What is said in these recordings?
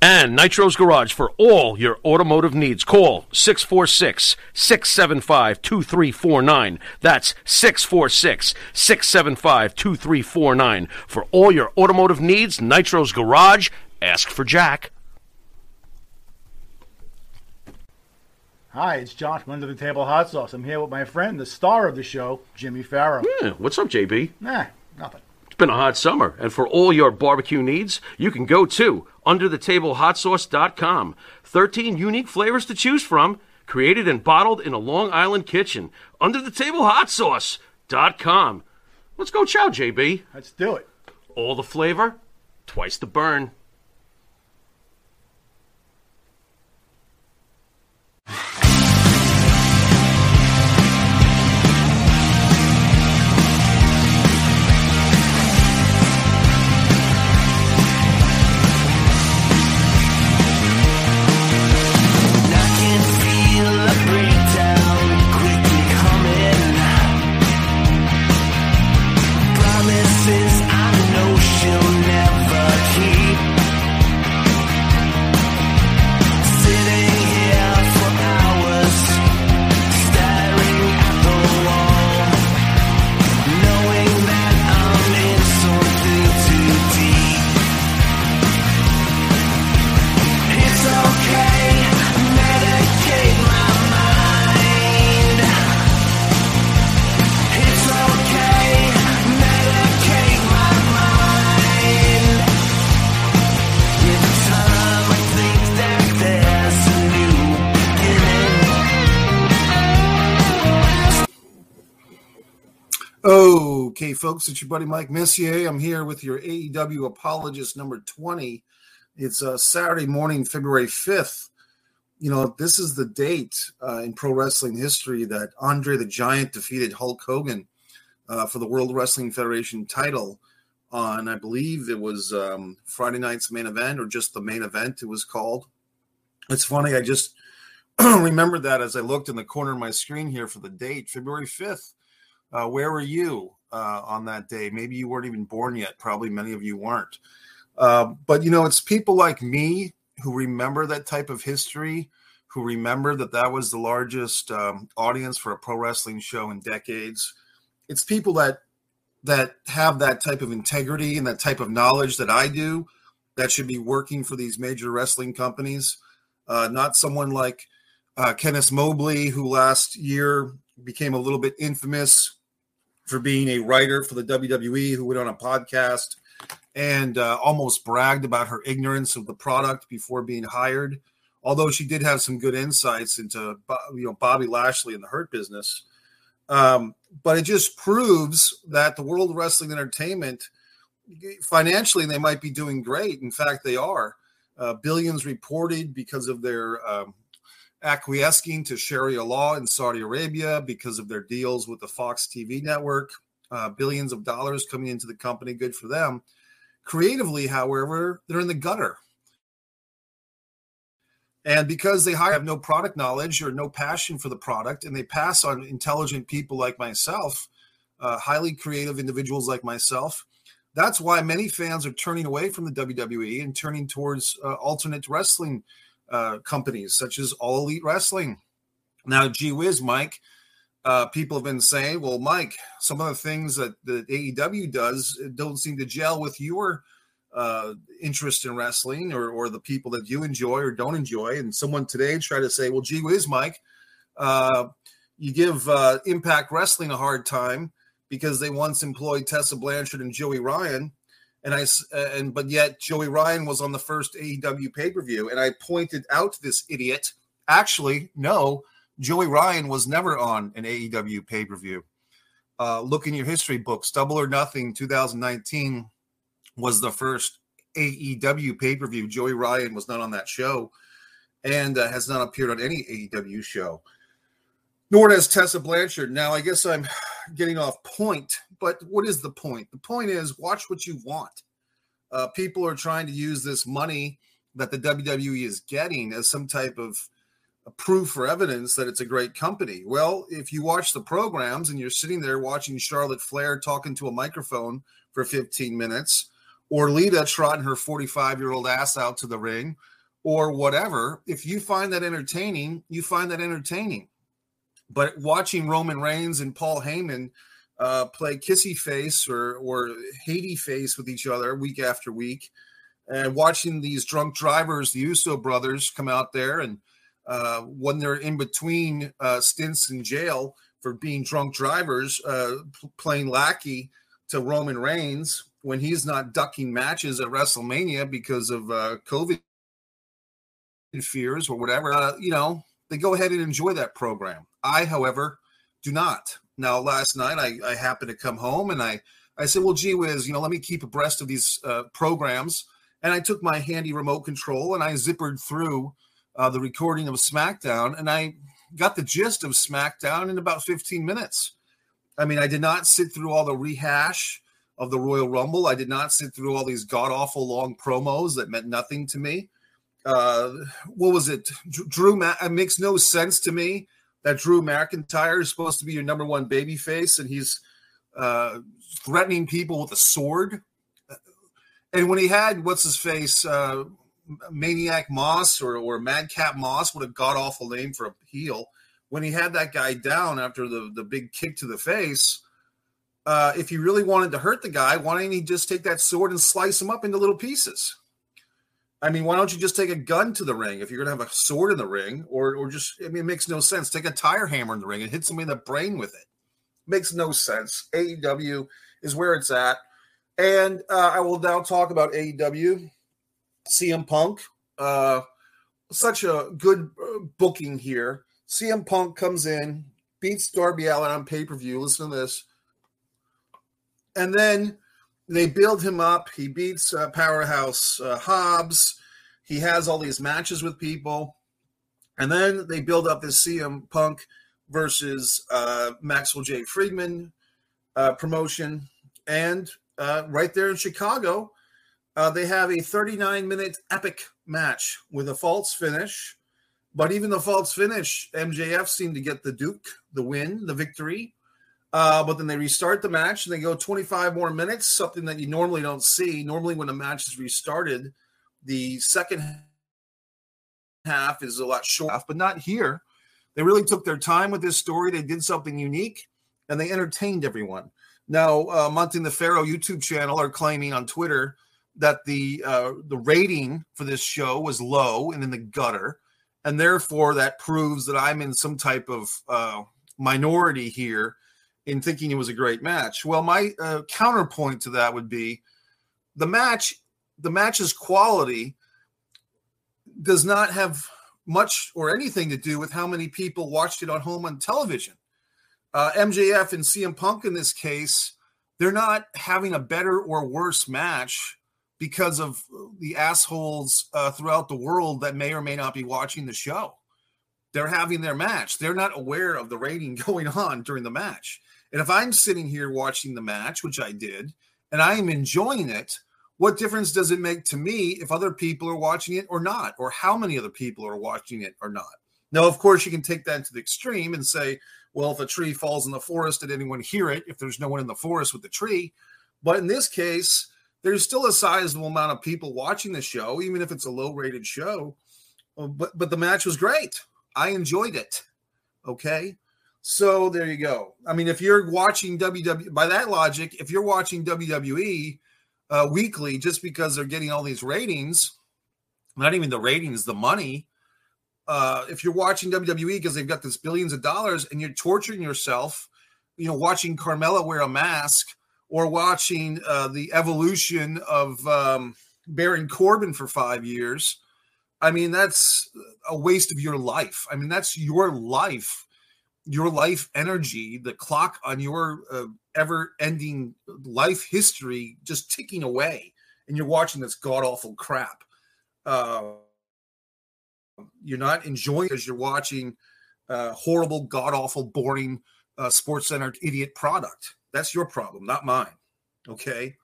And Nitro's Garage for all your automotive needs. Call 646 675 2349. That's 646 675 2349. For all your automotive needs, Nitro's Garage. Ask for Jack. Hi, it's John from Under the Table Hot Sauce. I'm here with my friend, the star of the show, Jimmy Farrow. Yeah, what's up, JB? Nah, nothing. It's been a hot summer, and for all your barbecue needs, you can go to underthetablehotsauce.com. 13 unique flavors to choose from, created and bottled in a Long Island kitchen. Underthetablehotsauce.com. Let's go chow, JB. Let's do it. All the flavor, twice the burn. Okay, folks, it's your buddy Mike Messier. I'm here with your AEW apologist number 20. It's uh, Saturday morning, February 5th. You know, this is the date uh, in pro wrestling history that Andre the Giant defeated Hulk Hogan uh, for the World Wrestling Federation title on, I believe it was um, Friday night's main event or just the main event, it was called. It's funny, I just remembered that as I looked in the corner of my screen here for the date, February 5th. Uh, where were you uh, on that day? Maybe you weren't even born yet. Probably many of you weren't. Uh, but you know, it's people like me who remember that type of history, who remember that that was the largest um, audience for a pro wrestling show in decades. It's people that that have that type of integrity and that type of knowledge that I do that should be working for these major wrestling companies. Uh, not someone like uh, Kenice Mobley, who last year became a little bit infamous for being a writer for the WWE, who went on a podcast and uh, almost bragged about her ignorance of the product before being hired. Although she did have some good insights into you know Bobby Lashley and the Hurt business, um, but it just proves that the World Wrestling Entertainment financially they might be doing great. In fact, they are uh, billions reported because of their um, acquiescing to Sharia law in Saudi Arabia because of their deals with the Fox TV network. Uh, billions of dollars coming into the company, good for them. Creatively, however, they're in the gutter. And because they have no product knowledge or no passion for the product, and they pass on intelligent people like myself, uh, highly creative individuals like myself, that's why many fans are turning away from the WWE and turning towards uh, alternate wrestling uh, companies such as All Elite Wrestling. Now, gee whiz, Mike, uh, people have been saying, well, Mike, some of the things that the AEW does don't seem to gel with your uh, interest in wrestling or, or the people that you enjoy or don't enjoy. And someone today tried to say, well, gee whiz, Mike, uh, you give uh, Impact Wrestling a hard time because they once employed Tessa Blanchard and Joey Ryan. And I and but yet Joey Ryan was on the first AEW pay per view, and I pointed out this idiot. Actually, no, Joey Ryan was never on an AEW pay per view. Uh, look in your history books. Double or Nothing 2019 was the first AEW pay per view. Joey Ryan was not on that show and uh, has not appeared on any AEW show. Nor has Tessa Blanchard. Now, I guess I'm getting off point, but what is the point? The point is watch what you want. Uh, people are trying to use this money that the WWE is getting as some type of proof or evidence that it's a great company. Well, if you watch the programs and you're sitting there watching Charlotte Flair talking to a microphone for 15 minutes, or Lita trotting her 45 year old ass out to the ring, or whatever. If you find that entertaining, you find that entertaining. But watching Roman Reigns and Paul Heyman uh, play kissy face or or Haiti face with each other week after week, and watching these drunk drivers, the Uso brothers, come out there and uh, when they're in between uh, stints in jail for being drunk drivers, uh, p- playing lackey to Roman Reigns when he's not ducking matches at WrestleMania because of uh, COVID fears or whatever. Uh, you know, they go ahead and enjoy that program. I, however, do not. Now, last night I, I happened to come home and I, I said, well, gee whiz, you know, let me keep abreast of these uh, programs. And I took my handy remote control and I zippered through uh, the recording of SmackDown and I got the gist of SmackDown in about 15 minutes. I mean, I did not sit through all the rehash of the Royal Rumble. I did not sit through all these god awful long promos that meant nothing to me. Uh, what was it? Dr- Drew it makes no sense to me that Drew McIntyre is supposed to be your number one baby face and he's uh, threatening people with a sword. And when he had what's his face, uh, Maniac Moss or, or Madcap Moss, what a god awful name for a heel. When he had that guy down after the, the big kick to the face, uh, if he really wanted to hurt the guy, why didn't he just take that sword and slice him up into little pieces? I mean, why don't you just take a gun to the ring if you're going to have a sword in the ring, or or just I mean, it makes no sense. Take a tire hammer in the ring and hit somebody in the brain with it. Makes no sense. AEW is where it's at, and uh, I will now talk about AEW. CM Punk, uh, such a good uh, booking here. CM Punk comes in, beats Darby Allin on pay per view. Listen to this, and then they build him up. He beats uh, Powerhouse uh, Hobbs. He has all these matches with people. And then they build up this CM Punk versus uh, Maxwell J. Friedman uh, promotion. And uh, right there in Chicago, uh, they have a 39 minute epic match with a false finish. But even the false finish, MJF seemed to get the Duke, the win, the victory. Uh, but then they restart the match and they go 25 more minutes, something that you normally don't see. Normally, when a match is restarted, the second half is a lot short, but not here. They really took their time with this story. They did something unique and they entertained everyone. Now, uh, Monty the Pharaoh YouTube channel are claiming on Twitter that the uh, the rating for this show was low and in the gutter, and therefore that proves that I'm in some type of uh, minority here in thinking it was a great match. Well, my uh, counterpoint to that would be the match. The match's quality does not have much or anything to do with how many people watched it on home on television. Uh, MJF and CM Punk in this case, they're not having a better or worse match because of the assholes uh, throughout the world that may or may not be watching the show. They're having their match. They're not aware of the rating going on during the match. And if I'm sitting here watching the match, which I did, and I am enjoying it, what difference does it make to me if other people are watching it or not, or how many other people are watching it or not? Now, of course, you can take that to the extreme and say, well, if a tree falls in the forest, did anyone hear it? If there's no one in the forest with the tree. But in this case, there's still a sizable amount of people watching the show, even if it's a low rated show. Uh, But but the match was great. I enjoyed it. Okay. So there you go. I mean, if you're watching WWE, by that logic, if you're watching WWE uh, weekly just because they're getting all these ratings, not even the ratings, the money. Uh, if you're watching WWE because they've got this billions of dollars and you're torturing yourself, you know, watching Carmella wear a mask or watching uh, the evolution of um, Baron Corbin for five years, I mean, that's a waste of your life. I mean, that's your life, your life energy, the clock on your uh, ever ending life history just ticking away. And you're watching this god awful crap. Uh, you're not enjoying as you're watching uh, horrible, god awful, boring, uh, sports centered idiot product. That's your problem, not mine. Okay.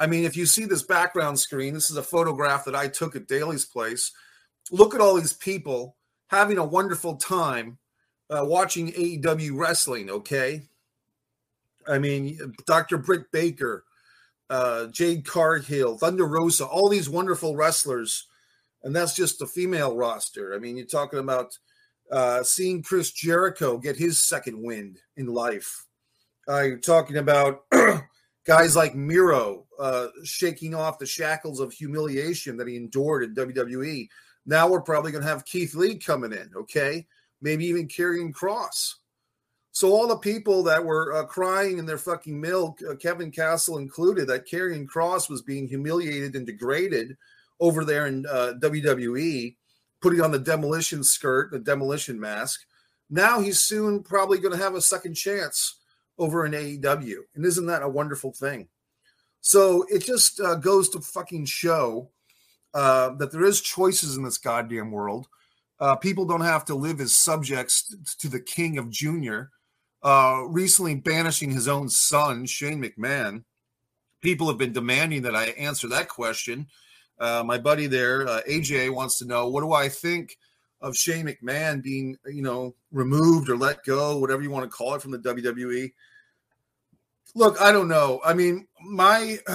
I mean, if you see this background screen, this is a photograph that I took at Daily's place. Look at all these people having a wonderful time uh, watching AEW wrestling. Okay. I mean, Dr. Britt Baker, uh, Jade Cargill, Thunder Rosa, all these wonderful wrestlers, and that's just the female roster. I mean, you're talking about uh, seeing Chris Jericho get his second wind in life. Uh, you're talking about guys like Miro uh, shaking off the shackles of humiliation that he endured in WWE. Now we're probably going to have Keith Lee coming in, okay? Maybe even Karrion Kross. So all the people that were uh, crying in their fucking milk, uh, Kevin Castle included, that Karrion Kross was being humiliated and degraded over there in uh, WWE, putting on the demolition skirt, the demolition mask. Now he's soon probably going to have a second chance over in AEW, and isn't that a wonderful thing? So it just uh, goes to fucking show uh, that there is choices in this goddamn world. Uh, people don't have to live as subjects to the king of junior uh, recently banishing his own son, Shane McMahon. People have been demanding that I answer that question. Uh, my buddy there, uh, AJ, wants to know what do I think of Shane McMahon being, you know, removed or let go, whatever you want to call it, from the WWE. Look, I don't know. I mean, my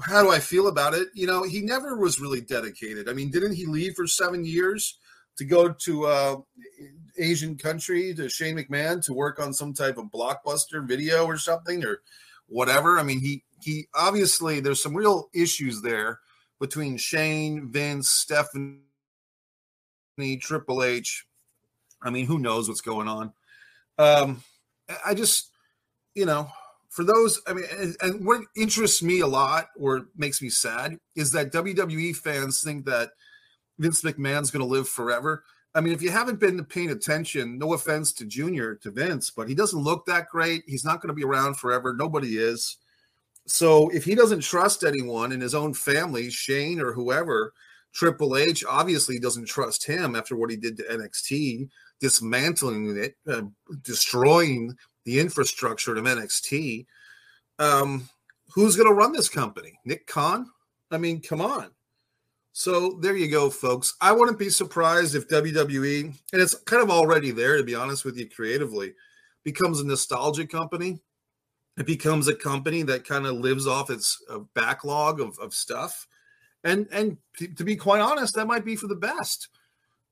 how do I feel about it? You know, he never was really dedicated. I mean, didn't he leave for seven years to go to uh, Asian country to Shane McMahon to work on some type of blockbuster video or something or whatever? I mean, he he obviously there's some real issues there between Shane, Vince, Stephanie, Triple H. I mean, who knows what's going on? Um, I just, you know, for those, I mean, and, and what interests me a lot or makes me sad is that WWE fans think that Vince McMahon's going to live forever. I mean, if you haven't been paying attention, no offense to Junior, to Vince, but he doesn't look that great. He's not going to be around forever. Nobody is. So if he doesn't trust anyone in his own family, Shane or whoever, Triple H obviously doesn't trust him after what he did to NXT, dismantling it, uh, destroying the infrastructure of NXT. Um, who's going to run this company? Nick Khan? I mean, come on. So there you go, folks. I wouldn't be surprised if WWE, and it's kind of already there, to be honest with you, creatively, becomes a nostalgia company. It becomes a company that kind of lives off its uh, backlog of, of stuff. And and to be quite honest, that might be for the best.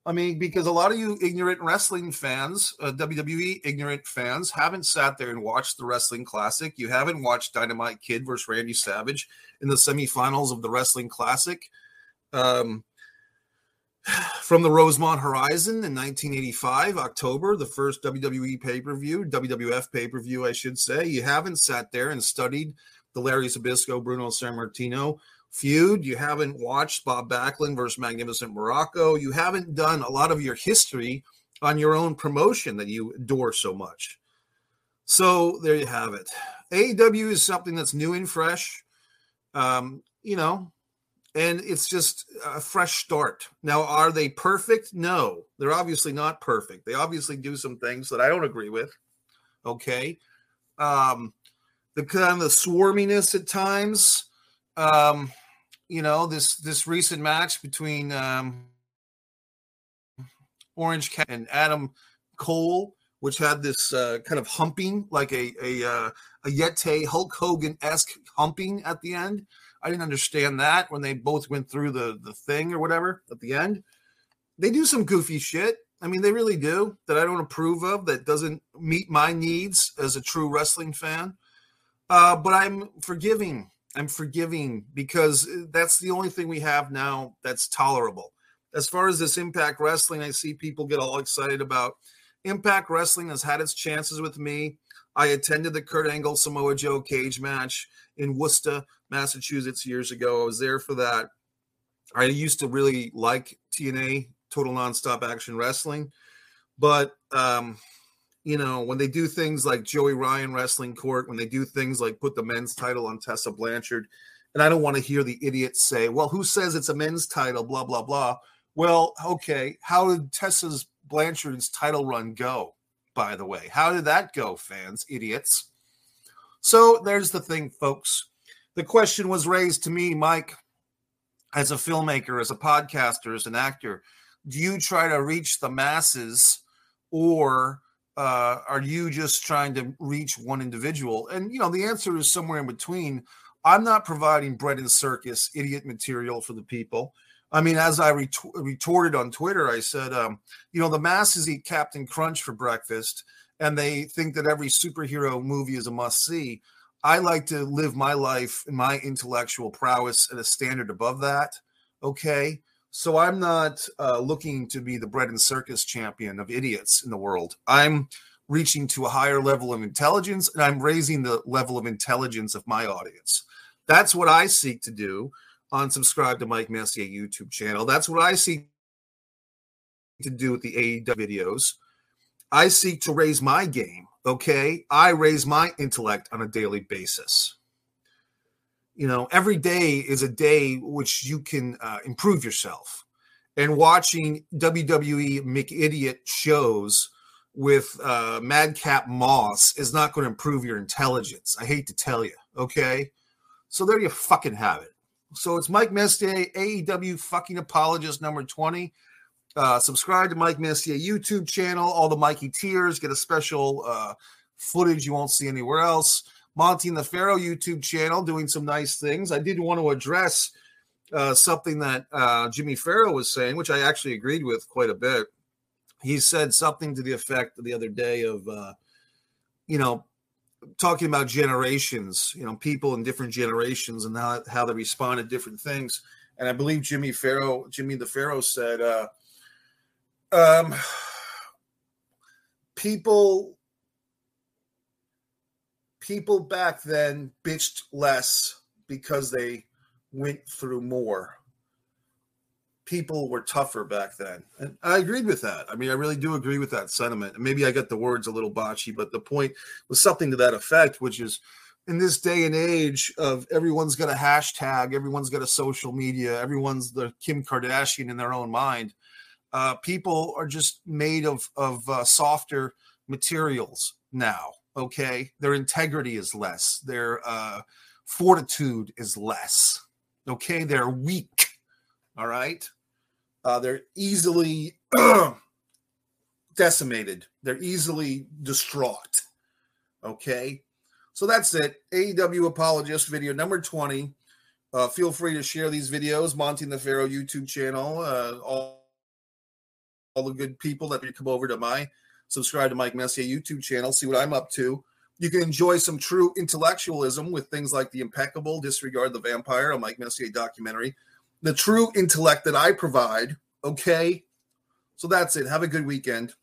I mean, because a lot of you ignorant wrestling fans, uh, WWE ignorant fans, haven't sat there and watched the Wrestling Classic. You haven't watched Dynamite Kid versus Randy Savage in the semifinals of the Wrestling Classic um, from the Rosemont Horizon in 1985, October, the first WWE pay per view, WWF pay per view, I should say. You haven't sat there and studied the Larry Zbyszko, Bruno Sammartino feud. You haven't watched Bob Backlund versus Magnificent Muraco. You haven't done a lot of your history on your own promotion that you adore so much. So there you have it. AEW is something that's new and fresh. Um, you know, and it's just a fresh start. Now, are they perfect? No, they're obviously not perfect. They obviously do some things that I don't agree with. Okay, um, the kind of the swarminess at times. Um, you know this this recent match between um, Orange Cat and Adam Cole, which had this uh, kind of humping, like a a uh, a Yeti Hulk Hogan esque humping at the end. I didn't understand that when they both went through the the thing or whatever at the end. They do some goofy shit. I mean, they really do that I don't approve of. That doesn't meet my needs as a true wrestling fan. Uh, but I'm forgiving. I'm forgiving because that's the only thing we have now that's tolerable. As far as this Impact Wrestling, I see people get all excited about. Impact Wrestling has had its chances with me. I attended the Kurt Angle Samoa Joe cage match in Worcester, Massachusetts years ago. I was there for that. I used to really like TNA, Total Nonstop Action Wrestling, but um, you know when they do things like Joey Ryan Wrestling Court, when they do things like put the men's title on Tessa Blanchard, and I don't want to hear the idiots say, "Well, who says it's a men's title?" Blah blah blah. Well, okay, how did Tessa's Blanchard's title run go? By the way, how did that go, fans, idiots? So there's the thing, folks. The question was raised to me, Mike, as a filmmaker, as a podcaster, as an actor. Do you try to reach the masses or uh, are you just trying to reach one individual? And, you know, the answer is somewhere in between. I'm not providing bread and circus idiot material for the people. I mean, as I ret- retorted on Twitter, I said, um, you know, the masses eat Captain Crunch for breakfast and they think that every superhero movie is a must see. I like to live my life and my intellectual prowess at a standard above that. Okay. So I'm not uh, looking to be the bread and circus champion of idiots in the world. I'm reaching to a higher level of intelligence and I'm raising the level of intelligence of my audience. That's what I seek to do on Subscribe to Mike Messier YouTube channel. That's what I seek to do with the AEW videos. I seek to raise my game. Okay. I raise my intellect on a daily basis. You know, every day is a day which you can uh, improve yourself. And watching WWE McIdiot shows with uh, Madcap Moss is not going to improve your intelligence. I hate to tell you. Okay. So there you fucking have it. So it's Mike Messier, AEW fucking apologist number 20. Uh, subscribe to Mike Messier YouTube channel. All the Mikey tears, get a special uh, footage you won't see anywhere else. Monty and the Pharaoh YouTube channel doing some nice things. I did want to address uh, something that uh, Jimmy Farrow was saying, which I actually agreed with quite a bit. He said something to the effect the other day of, uh, you know, talking about generations, you know, people in different generations and how, how they respond to different things. And I believe Jimmy Farrow, Jimmy the Pharaoh said, uh, um, people, people back then bitched less because they went through more. People were tougher back then. And I agreed with that. I mean, I really do agree with that sentiment. Maybe I got the words a little botchy, but the point was something to that effect, which is in this day and age of everyone's got a hashtag, everyone's got a social media, everyone's the Kim Kardashian in their own mind. Uh, people are just made of of uh, softer materials now. Okay, their integrity is less, their uh, fortitude is less. Okay, they're weak. All right, uh, they're easily decimated. They're easily distraught. Okay, so that's it. AEW apologist video number twenty. Uh, feel free to share these videos, Monty and the Pharaoh YouTube channel. Uh, all all the good people that come over to my subscribe to Mike Messier YouTube channel, see what I'm up to. You can enjoy some true intellectualism with things like The Impeccable, Disregard the Vampire, a Mike Messier documentary. The true intellect that I provide. Okay. So that's it. Have a good weekend.